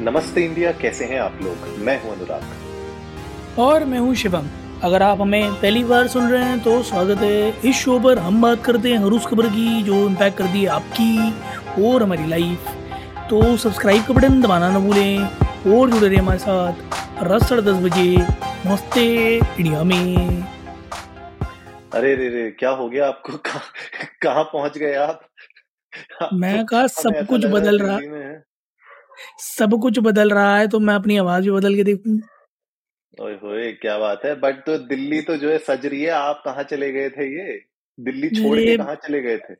नमस्ते इंडिया कैसे हैं आप लोग? मैं हूँ अनुराग। और मैं हूँ शिवम। अगर आप हमें पहली बार सुन रहे हैं तो स्वागत है इस शो पर। हम बात करते हैं हर उस खबर की जो इम्पैक्ट कर दी है आपकी और हमारी लाइफ तो सब्सक्राइब का बटन दबाना ना भूलें और जुड़े रहे हमारे साथ रात साढ़े दस बजे नमस्ते इंडिया में। अरे रे रे क्या हो गया आपको? कहाँ कहाँ पहुँच गए आप? मैं कहा सब कुछ बदल रहा। सब कुछ बदल रहा है तो मैं अपनी आवाज़ भी बदल के देखूँ। ओए होए क्या बात है। बट तो दिल्ली तो जो है सज रही है आप कहाँ चले गए थे ये? दिल्ली छोड़ के कहाँ चले गए थे?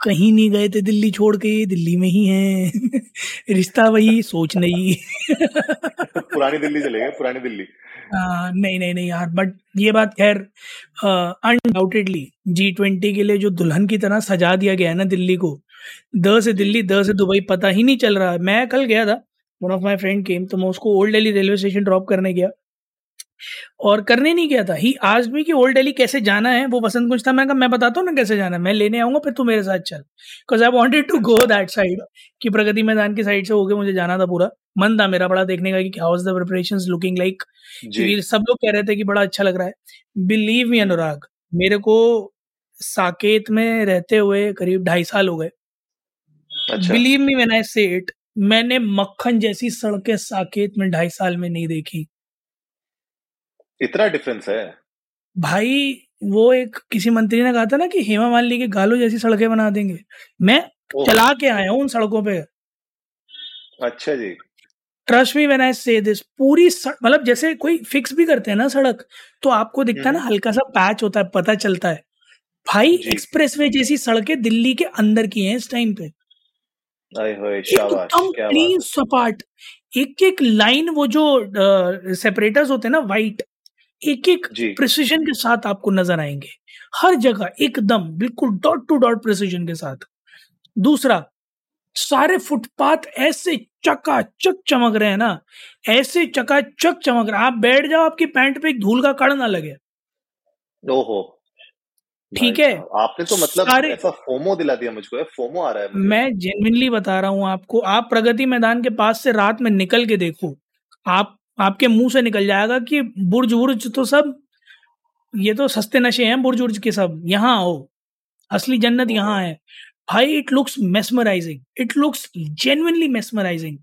कहीं नहीं गए थे दिल्ली छोड़ के दिल्ली में ही हैं। रिश्ता वही सोच नहीं। पुरानी दिल्ली चले गए पुरानी दिल्ली। नहीं नहीं नहीं यार बट ये बात खैर अनडाउटेडली जी ट्वेंटी के लिए जो दुल्हन की तरह सजा दिया गया है ना दिल्ली को, द से दिल्ली, द से दुबई, पता ही नहीं चल रहा मैं कल गया था one of my friend came तो मैं उसको old Delhi railway station drop करने गया। और करने नहीं गया था। ही आज भी कि ओल्ड दिल्ली कैसे जाना है? वो वसंत कुछ था। मैं कहा मैं बताता हूँ ना कैसे जाना है। मैं लेने आऊँगा फिर तू मेरे साथ चल। Because I wanted to go that side कि प्रगति मैदान की साइड से होके मुझे जाना था पूरा। मन था मेरा बड़ा देखने का कि how is the preparation looking like सब लोग कह रहे थे कि बड़ा अच्छा लग रहा है। बिलीव मी अनुराग मेरे को साकेत में रहते हुए करीब ढाई साल हो गए। बिलीव मी व्हेन आई से इट मैंने मक्खन जैसी सड़कें साकेत में ढाई साल में नहीं देखी। इतना डिफरेंस है। भाई वो एक किसी मंत्री ने कहा था ना कि हेमा मालिनी के गालों जैसी सड़कें बना देंगे। मैं चला के आया हूँ उन सड़कों पे। अच्छा जी। ट्रस्ट मी व्हेन आई से दिस पूरी मतलब जैसे कोई फिक्स भी करते हैं ना सड़क तो आपको दिखता है ना हम्म। हल्का सा पैच होता है पता चलता है। भाई एक्सप्रेसवे जैसी सड़कें दिल्ली के अंदर की हैं इस टाइम पे। एकदम सपाट एक एक लाइन वो जो सेपरेटर्स होते हैं ना वाइट एक एक प्रिसीजन के साथ आपको नज़र आएँगे। हर जगह एकदम बिल्कुल डॉट टू डॉट प्रिसीजन के साथ। दूसरा सारे फुटपाथ ऐसे चकाचक चमक रहे हैं ना ऐसे चकाचक चमक रहे आप बैठ जाओ आपकी पैंट पे एक धूल का कण ना लगे। ओहो। ठीक है? आपने तो मतलब सारे ऐसा फोमो दिला दिया मुझको है फोमो आ रहा है मैं जेन्युइनली बता रहा हूँ आपको आप प्रगति मैदान के पास से रात में निकल के देखो। आप आपके मुँह से निकल जाएगा कि बुर्ज बुर्ज तो सब ये तो सस्ते नशे हैं बुर्ज उर्ज के सब यहाँ आओ। असली जन्नत यहाँ है। भाई it looks mesmerising it looks genuinely mesmerising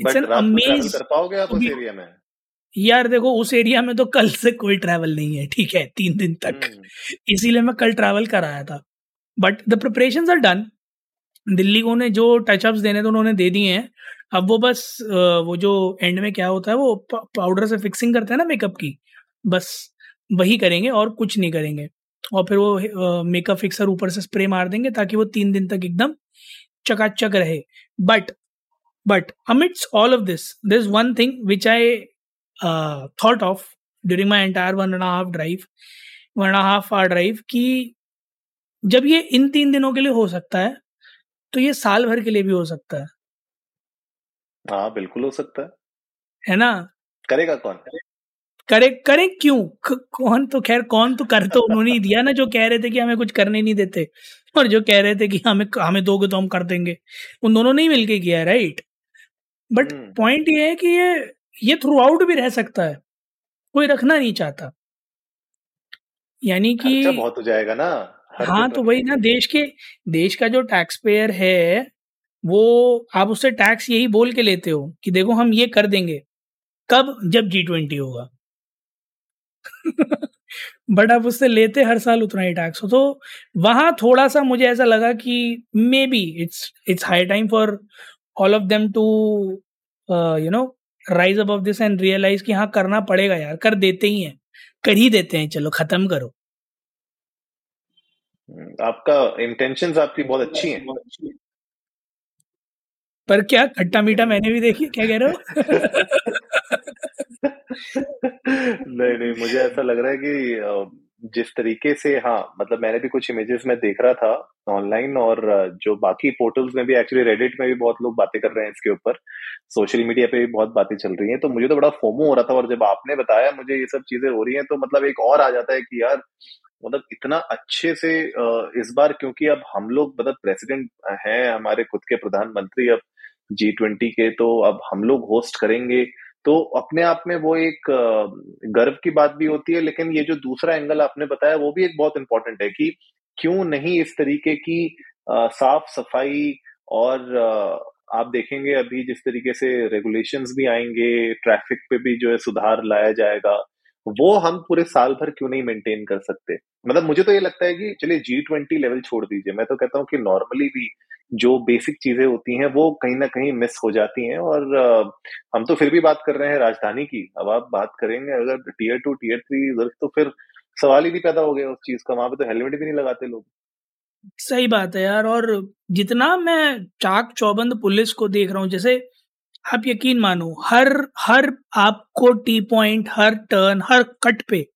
it's an amaze कर पाओगे आप उस एरिया में? यार देखो उस एरिया में तो कल से कोई ट्रैवल नहीं है ठीक है तीन दिन तक। हम्म। इसीलिए मैं कल ट्रैवल कर आया था। But the preparation are done Delhi को ने जो टचअप्स देने थे, उन्होंने दे दिए हैं। अब वो बस वो जो एंड में क्या होता है, वो पाउडर से फिक्सिंग करते हैं ना मेकअप की। बस, वही करेंगे और कुछ नहीं करेंगे। और फिर वो मेकअप फिक्सर ऊपर से स्प्रे मार देंगे ताकि वो तीन दिन तक एकदम चकाचक रहे। But but amidst all of this this one thing which I thought of during my entire one and half drive one and half hour drive कि जब ये इन तीन दिनों के लिए हो सकता है तो ये साल भर के लिए भी हो सकता है। हाँ बिल्कुल हो सकता है। है ना? करेगा कौन? करे करे क्यों? कौन तो खैर कौन तो कर तो उन्होंने ही दिया ना जो कह रहे थे कि हमें कुछ करने नहीं देते और जो कह रहे थे कि हमें हमें दोगे तो हम कर देंगे। उन दोनों ने ही मिलके किया है राइट बट पॉइंट ये है कि ये ये थ्रू आउट भी रह सकता है। कोई रखना नहीं चाहता। यानी कि बहुत हो जाएगा ना। हाँ तो वही ना देश के देश का जो टैक्स पेयर है वो आप उससे टैक्स यही बोल के लेते हो कि देखो हम ये कर देंगे। कब? जब जी ट्वेंटी होगा। बट आप उससे लेते हर साल उतना ही टैक्स हो। तो वहाँ थोड़ा सा मुझे ऐसा लगा कि maybe it's it's high time for all of them to you know rise up this and realise कि हाँ करना पड़ेगा यार कर देते ही हैं। कर ही देते हैं चलो खत्म करो। आपका इंटेंशंस आपकी बहुत अच्छी हैं। पर क्या खट्टा मीठा मैंने भी देखी क्या कह रहे हो? नहीं नहीं मुझे ऐसा लग रहा है कि जिस तरीके से हाँ मतलब मैंने भी कुछ इमेजेस में देख रहा था ऑनलाइन और जो बाकी पोर्टल्स में भी एक्चुअली रेडिट में भी बहुत लोग बातें कर रहे हैं इसके ऊपर सोशल मीडिया पे भी बहुत बातें चल रही हैं तो मुझे तो बड़ा फोमो हो रहा था और जब आपने बताया मुझे ये सब चीज़ें हो रही हैं तो मतलब एक और आ जाता है कि यार मतलब इतना अच्छे से इस बार क्योंकि अब हम लोग मतलब प्रेसिडेंट हैं हमारे खुद के प्रधानमंत्री अब जी ट्वेंटी के तो अब हम लोग होस्ट करेंगे। तो अपने आप में वो एक गर्व की बात भी होती है, लेकिन ये जो दूसरा एंगल आपने बताया, वो भी एक बहुत इंपॉर्टेंट है कि क्यों नहीं इस तरीके की साफ़ सफ़ाई और आप देखेंगे अभी जिस तरीके से रेगुलेशंस भी आएँगे ट्रैफ़िक पे भी जो है सुधार लाया जाएगा, वो हम पूरे साल भर क्यों नहीं मेंटेन कर सकते? मतलब मुझे तो ये लगता है कि चलिए जी ट्वेंटी लेवल छोड़ दीजिए। मैं तो कहता हूँ कि नॉर्मली भी जो बेसिक चीज़ें होती हैं, वो कहीं ना कहीं मिस हो जाती हैं और हम तो फिर भी बात कर रहे हैं राजधानी की। अब आप बात करेंगे, अगर टीयर टू टीयर थ्री तो फिर सवाल ही नहीं पैदा हो गया उस चीज़ का। वहाँ पे तो हेलमेट भी नहीं लगाते लोग। सही बात है यार और जितना मैं चाक चौबंद पुलिस को देख रहा हूँ, जैसे आप यकीन मानो, हर हर आपको टी पॉइंट हर टर्न हर कट पे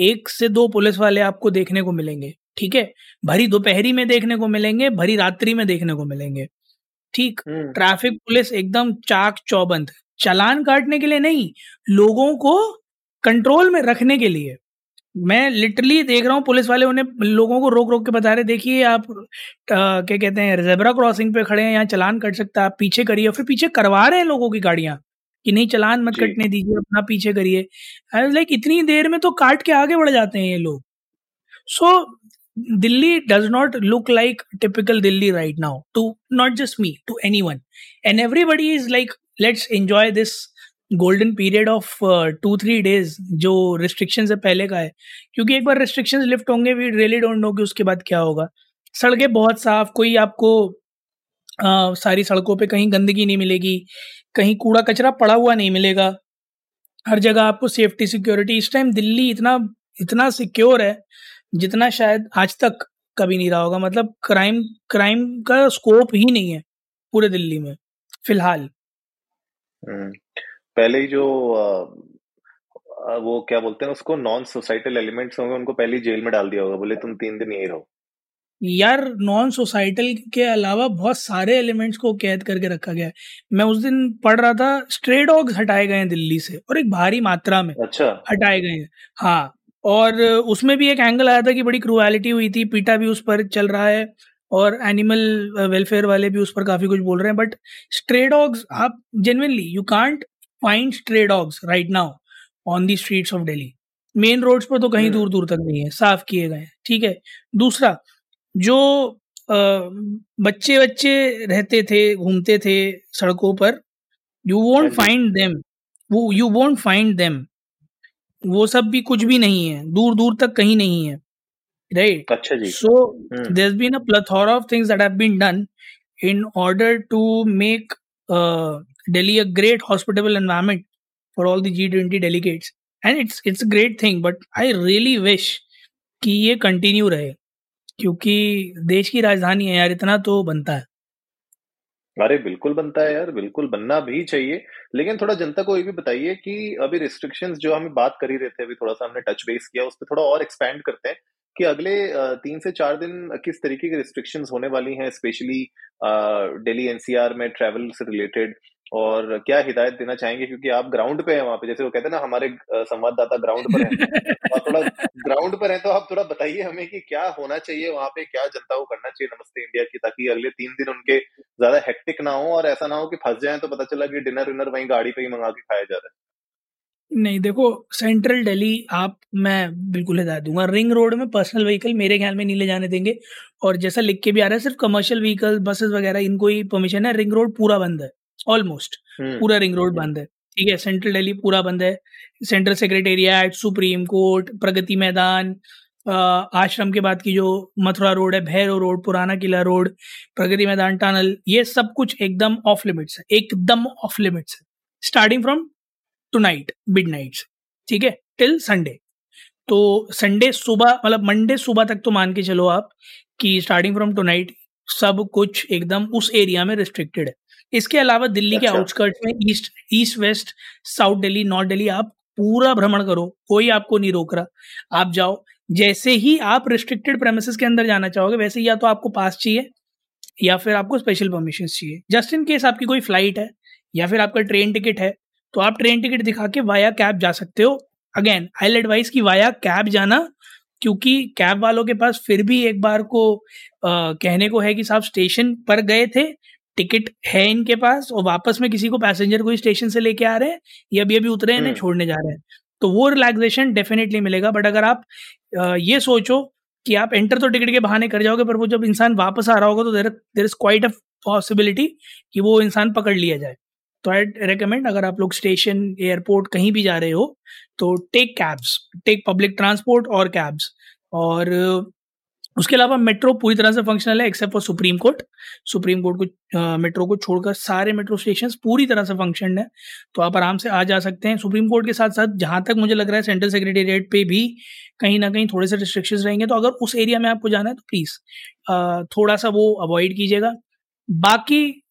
एक से दो पुलिस वाले आपको देखने को मिलेंगे ठीक है? भरी दोपहरी में देखने को मिलेंगे भरी रात्रि में देखने को मिलेंगे ठीक? हम्म। ट्रैफ़िक पुलिस एकदम चाक चौबंद चलान काटने के लिए नहीं लोगों को कंट्रोल में रखने के लिए। मैं लिटरली देख रहा हूँ पुलिस वाले उन्हें लोगों को रोक रोक के बता रहे देखिए आप क्या कहते हैं जेबरा क्रॉसिंग पे खड़े हैं यहाँ चलान कट सकता है आप पीछे करिए। फिर पीछे करवा रहे हैं लोगों की गाड़ियाँ। कि नहीं चलान मत कटने दीजिए अपना पीछे करिए। लाइक इतनी देर में तो काट के आगे बढ़ जाते हैं ये लोग। So Delhi does not look like typical Delhi right now to not just me to anyone and everybody is like let's enjoy this golden period of two three days जो रिस्ट्रिक्शन से पहले का है। क्योंकि एक बार रिस्ट्रिक्शन लिफ्ट होंगे we really don't know कि उसके बाद क्या होगा। सड़कें बहुत साफ़ कोई आपको uh, सारी सड़कों पे कहीं गंदगी नहीं मिलेगी। कहीं कूड़ा कचरा पड़ा हुआ नहीं मिलेगा। हर जगह आपको सेफ्टी सिक्योरिटी इस टाइम दिल्ली इतना इतना सिक्योर है जितना शायद आज तक कभी नहीं रहा होगा। मतलब क्राइम क्राइम का स्कोप ही नहीं है पूरे दिल्ली में फ़िलहाल। हम्म। पहले ही जो आ, वो क्या बोलते हैं उसको नॉन सोसाइटल एलिमेंट्स होंगे उनको पहले जेल में डाल दिया होगा बोले तुम तीन दिन यही रहो। यार नॉन सोसाइटल के अलावा बहुत सारे एलिमेंट्स को कैद करके रखा गया है। मैं उस दिन पढ़ रहा था स्ट्रे डॉग्स हटाए गए हैं दिल्ली से और एक भारी मात्रा में अच्छा। हटाए गए हैं। हाँ और उसमें भी एक एंगल आया था कि बड़ी क्रुएलिटी हुई थी पीटा भी उस पर चल रहा है और एनिमल वेलफेयर वाले भी उस पर काफ़ी कुछ बोल रहे हैं बट स्ट्रे डॉग्स आप genuinely you can't find stray dogs right now on the streets of Delhi main roads पर तो कहीं हम्म। दूर दूर तक नहीं है साफ़ किए गए ठीक है। दूसरा जो बच्चे बच्चे रहते थे घूमते थे सड़कों पर यू वोट फाइंड देम वो यू वोट फाइंड देम वो सब भी कुछ भी नहीं है दूर दूर तक कहीं नहीं है राइट अच्छा so there has been a plethora of things that have been done in order to make Delhi a great hospitable environment for all the G twenty delegates and it's it's great thing but I really wish कि ये continue रहे। क्योंकि देश की राजधानी है यार, इतना तो बनता है। अरे, बिल्कुल बनता है यार, बिल्कुल बनना भी चाहिए। लेकिन थोड़ा जनता को ये भी बताइए कि अभी रिस्ट्रिक्शंस जो हम बात कर ही रहे थे, अभी थोड़ा सा हमने टच बेस किया, उस पर थोड़ा और एक्सपैंड करते हैं कि अगले तीन से चार दिन किस तरीके की रिस्ट्रिक्शंस होने वाली हैं स्पेशली दिल्ली एनसीआर में ट्रैवल से रिलेटेड और क्या हिदायत देना चाहेंगे? क्योंकि आप ग्राउंड पे हैं वहाँ पे। जैसे वो कहते हैं ना हमारे संवाददाता ग्राउंड पर हैं। और थोड़ा ग्राउंड पर हैं तो आप थोड़ा बताइए हमें कि क्या होना चाहिए वहाँ पे क्या जनता को करना चाहिए नमस्ते इंडिया की ताकि अगले तीन दिन उनके ज़्यादा हेक्टिक ना हो और ऐसा ना हो कि फंस जाए तो पता चला कि डिनर विनर वहीं गाड़ी पे ही मंगा के खाया जा रहा है। नहीं देखो सेंट्रल दिल्ली आप मैं बिल्कुल हिदायत दूँगा। रिंग रोड में पर्सनल व्हीकल मेरे ख्याल में नहीं ले जाने देंगे। और जैसा लिख के भी आ रहा है सिर्फ़ कमर्शियल व्हीकल बसेस वगैरह इनको ही परमिशन है। रिंग रोड पूरा बंद है। Almost hmm. पूरा रिंग रोड बंद है। ठीक है सेंट्रल दिल्ली पूरा बंद है। Central secretariat supreme court Pragati Maidan Ashram के बाद की जो मथुरा रोड है भैरव रोड पुराना किला रोड प्रगति मैदान टनल ये सब कुछ एकदम ऑफ़ लिमिट्स है। एकदम ऑफ़ लिमिट्स है। Starting from tonight midnight ठीक है टिल संडे तो संडे सुबह मतलब मंडे सुबह तक तो मान के चलो आप कि स्टार्टिंग फ्रॉम टू नाइट सब कुछ एकदम उस एरिया में रिस्ट्रिक्टेड है। इसके अलावा दिल्ली अच्छा। के आउटस्कर्ट्स में east east west south Delhi north Delhi आप पूरा भ्रमण करो कोई आपको नहीं रोक रहा। आप जाओ जैसे ही आप रिस्ट्रिक्टेड प्रेमिसेस के अंदर जाना चाहोगे वैसे या तो आपको पास चाहिए या फिर आपको स्पेशल परमिशन चाहिए। जस्ट इन केस आपकी कोई फ़्लाइट है या फिर आपका ट्रेन टिकट है तो आप ट्रेन टिकट दिखा के वाया कैब जा सकते हो। अगेन आई एडवाइस की वाया कैब जाना क्योंकि कैब वालों के पास फिर भी एक बार को आ, कहने को है कि साहब स्टेशन पर गए थे टिकट है इनके पास और वापस में किसी को पैसेंजर को स्टेशन से लेके आ रहे हैं या अभी अभी उतरे हैं हम्म। छोड़ने जा रहे हैं तो वो रिलैक्सेशन डेफिनेटली मिलेगा बट अगर आप ये सोचो कि आप एंटर तो टिकट के बहाने कर जाओगे पर वो जब इंसान वापस आ रहा होगा तो there there is quite a possibility कि वो इंसान पकड़ लिया जाए तो आई रिकमेंड अगर आप लोग स्टेशन एयरपोर्ट कहीं भी जा रहे हो तो take cabs take public transport और कैब्स और उसके अलावा मेट्रो पूरी तरह से फंक्शनल है except for supreme court supreme court को मेट्रो को छोड़कर सारे मेट्रो स्टेशन पूरी तरह से फ़ंक्शन है। तो आप आराम से आ जा सकते हैं सुप्रीम कोर्ट के साथ साथ जहाँ तक मुझे लग रहा है सेंट्रल सेक्रेटेरिएट पे भी कहीं ना कहीं थोड़े से रिस्ट्रिक्शंस रहेंगे। तो अगर उस एरिया में आपको जाना है तो प्लीज़ थोड़ा सा वो अवॉइड कीजिएगा। बाकी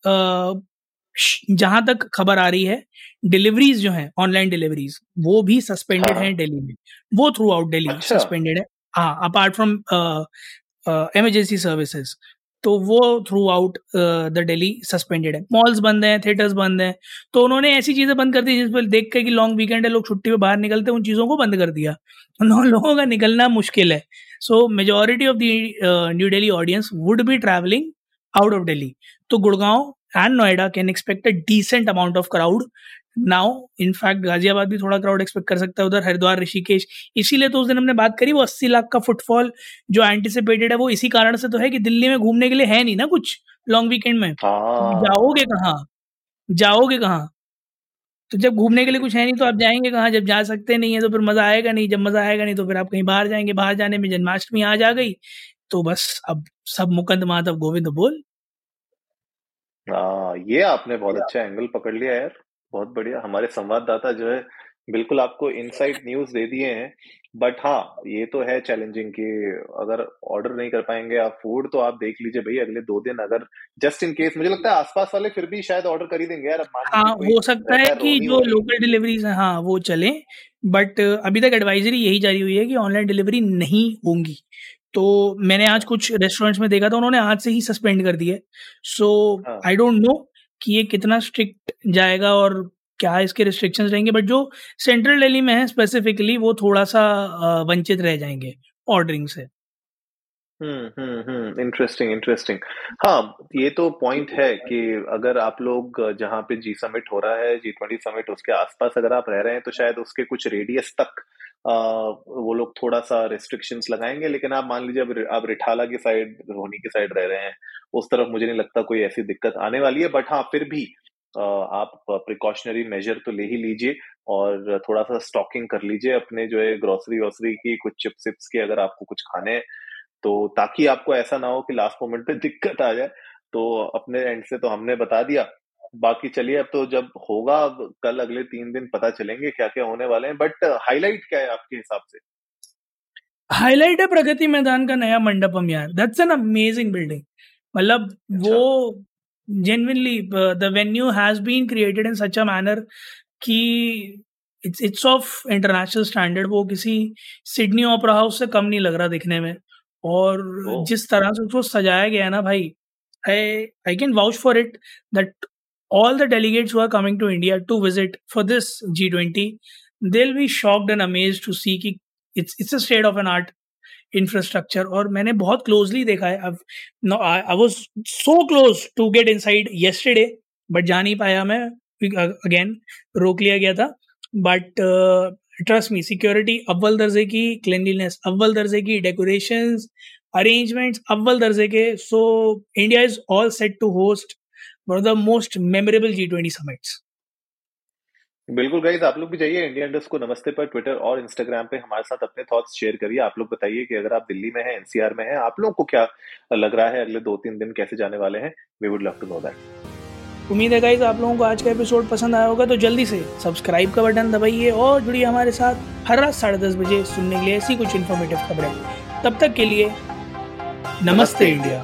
जहाँ तक खबर आ रही है डिलीवरीज जो है ऑनलाइन डिलीवरीज वो भी सस्पेंडेड हाँ. हैं दिल्ली में। वो थ्रू आउट दिल्ली सस्पेंडेड है। हाँ अपार्ट फ्रॉम इमरजेंसी सर्विसेज़ तो वो throughout the Delhi suspended है। मॉल्स बंद हैं थिएटर्स बंद हैं तो उन्होंने ऐसी चीज़ें बंद कर दी जिस पर देख के कि लॉन्ग वीकेंड है, लोग छुट्टी पे बाहर निकलते हैं, उन चीज़ों को बंद कर दिया। लोगों का निकलना मुश्किल है। So majority of the new Delhi audience would be travelling out of Delhi तो Gurgaon and Noida can expect a decent amount of crowd now in fact Ghaziabad भी थोड़ा क्राउड एक्सपेक्ट कर सकता है उधर हरिद्वार ऋषिकेश। इसीलिए तो उस दिन हमने बात करी वो अस्सी लाख का फुटफॉल जो एंटिसिपेटेड है वो इसी कारण से तो है कि दिल्ली में घूमने के लिए है नहीं ना कुछ लॉन्ग वीकेंड में। हाँ। जाओगे कहाँ? जाओगे कहाँ? तो जब घूमने के लिए कुछ है नहीं तो आप जाएँगे कहाँ? जब जा सकते नहीं है तो फिर मज़ा आएगा नहीं जब मज़ा आएगा नहीं तो फिर आप कहीं बाहर जाएँगे। बाहर जाने में जन्माष्टमी आ जा गई तो बस अब सब मुकंद माधव गोविंद बोल। हाँ ये आपने बहुत अच्छा एंगल पकड़ लिया यार। बहुत बढ़िया। हमारे संवाददाता जो है बिल्कुल आपको इनसाइड न्यूज़ दे दिए हैं। बट हाँ ये तो है चैलेंजिंग कि अगर ऑर्डर नहीं कर पाएँगे आप फ़ूड तो आप देख लीजिए भाई अगले दो दिन अगर जस्ट इन केस मुझे लगता है आसपास वाले फिर भी शायद ऑर्डर कर ही देंगे यार। हाँ हो सकता है कि जो लोकल डिलीवरीज है हाँ वो चले। बट अभी तक एडवाइजरी यही जारी हुई है कि ऑनलाइन डिलीवरी नहीं होंगी। तो मैंने आज कुछ रेस्टोरेंट्स में देखा था उन्होंने आज से ही सस्पेंड कर दिए। सो आई डोंट नो कि ये कितना स्ट्रिक्ट जाएगा और क्या इसके रिस्ट्रिक्शंस रहेंगे? बट जो सेंट्रल दिल्ली में है स्पेसिफिकली वो थोड़ा सा वंचित रह जाएँगे ऑर्डरिंग से। इंटरेस्टिंग इंटरेस्टिंग हाँ ये तो पॉइंट है कि अगर आप लोग जहाँ पे जी समिट हो रहा है जी ट्वेंटी समिट उसके आसपास अगर आप रह रहे हैं तो शायद उसके कुछ रेडियस तक वो लोग थोड़ा सा रिस्ट्रिक्शंस लगाएँगे, लेकिन आप मान लीजिए, अब आप रिठाला की साइड रोहनी की साइड रह रहे हैं, उस तरफ़ मुझे नहीं लगता कोई ऐसी दिक्कत आने वाली है बट हाँ फिर भी आप प्रिकॉशनरी मेजर तो ले ही लीजिए और थोड़ा सा स्टॉकिंग कर लीजिए अपने जो है ग्रोसरी वोसरी की, कुछ चिप्स चिप्स की अगर आपको कुछ खाने तो ताकि आपको ऐसा ना हो कि लास्ट मोमेंट पे दिक्कत आ जाए। तो अपने एंड से तो हमने बता दिया। बाकी चलिए अब तो जब होगा अब कल अगले तीन दिन पता चलेंगे क्या क्या होने वाले हैं बट हाईलाइट क्या है आपके हिसाब से हाईलाइट है प्रगति मैदान का नया मंडपम यार दैट्स एन अमेजिंग बिल्डिंग मतलब अच्छा। वो uh, the venue has been created in such a manner कि it's it's of international standard वो किसी सिडनी ओपरा हाउस से कम नहीं लग रहा दिखने में और oh. जिस तरह से उसको सजाया गया है ना भाई I I can vouch for it that all the delegates who are coming to India to visit for this G20, they'll be shocked and amazed to see कि it's it's a state of an art infrastructure और मैंने बहुत closely देखा है। अब I was so close to get inside yesterday but जा नहीं पाया मैं। अगेन रोक लिया गया था। बट ट्रस्ट मी सिक्योरिटी अव्वल दर्जे की क्लिनलीनेस अव्वल दर्जे की डेकोरेशन अरेंजमेंट्स अव्वल दर्जे के। So India is all set to host one of the most memorable G twenty summits बिल्कुल गाइज़ आप लोग भी जाइए इंडिया इंडस्ट को नमस्ते पर ट्विटर और इंस्टाग्राम पे हमारे साथ अपने थॉट्स शेयर करिए। आप लोग बताइए कि अगर आप दिल्ली में हैं एनसीआर में हैं आप लोगों को क्या लग रहा है अगले दो तीन दिन कैसे जाने वाले हैं? We would love to know that उम्मीद है गाइज़ आप लोगों को आज का एपिसोड पसंद आया होगा तो जल्दी से सब्सक्राइब का बटन दबाइए और जुड़िए हमारे साथ हर रात साढ़े दस बजे सुनने के लिए ऐसी कुछ इन्फॉर्मेटिव खबरें। तब तक के लिए नमस्ते इंडिया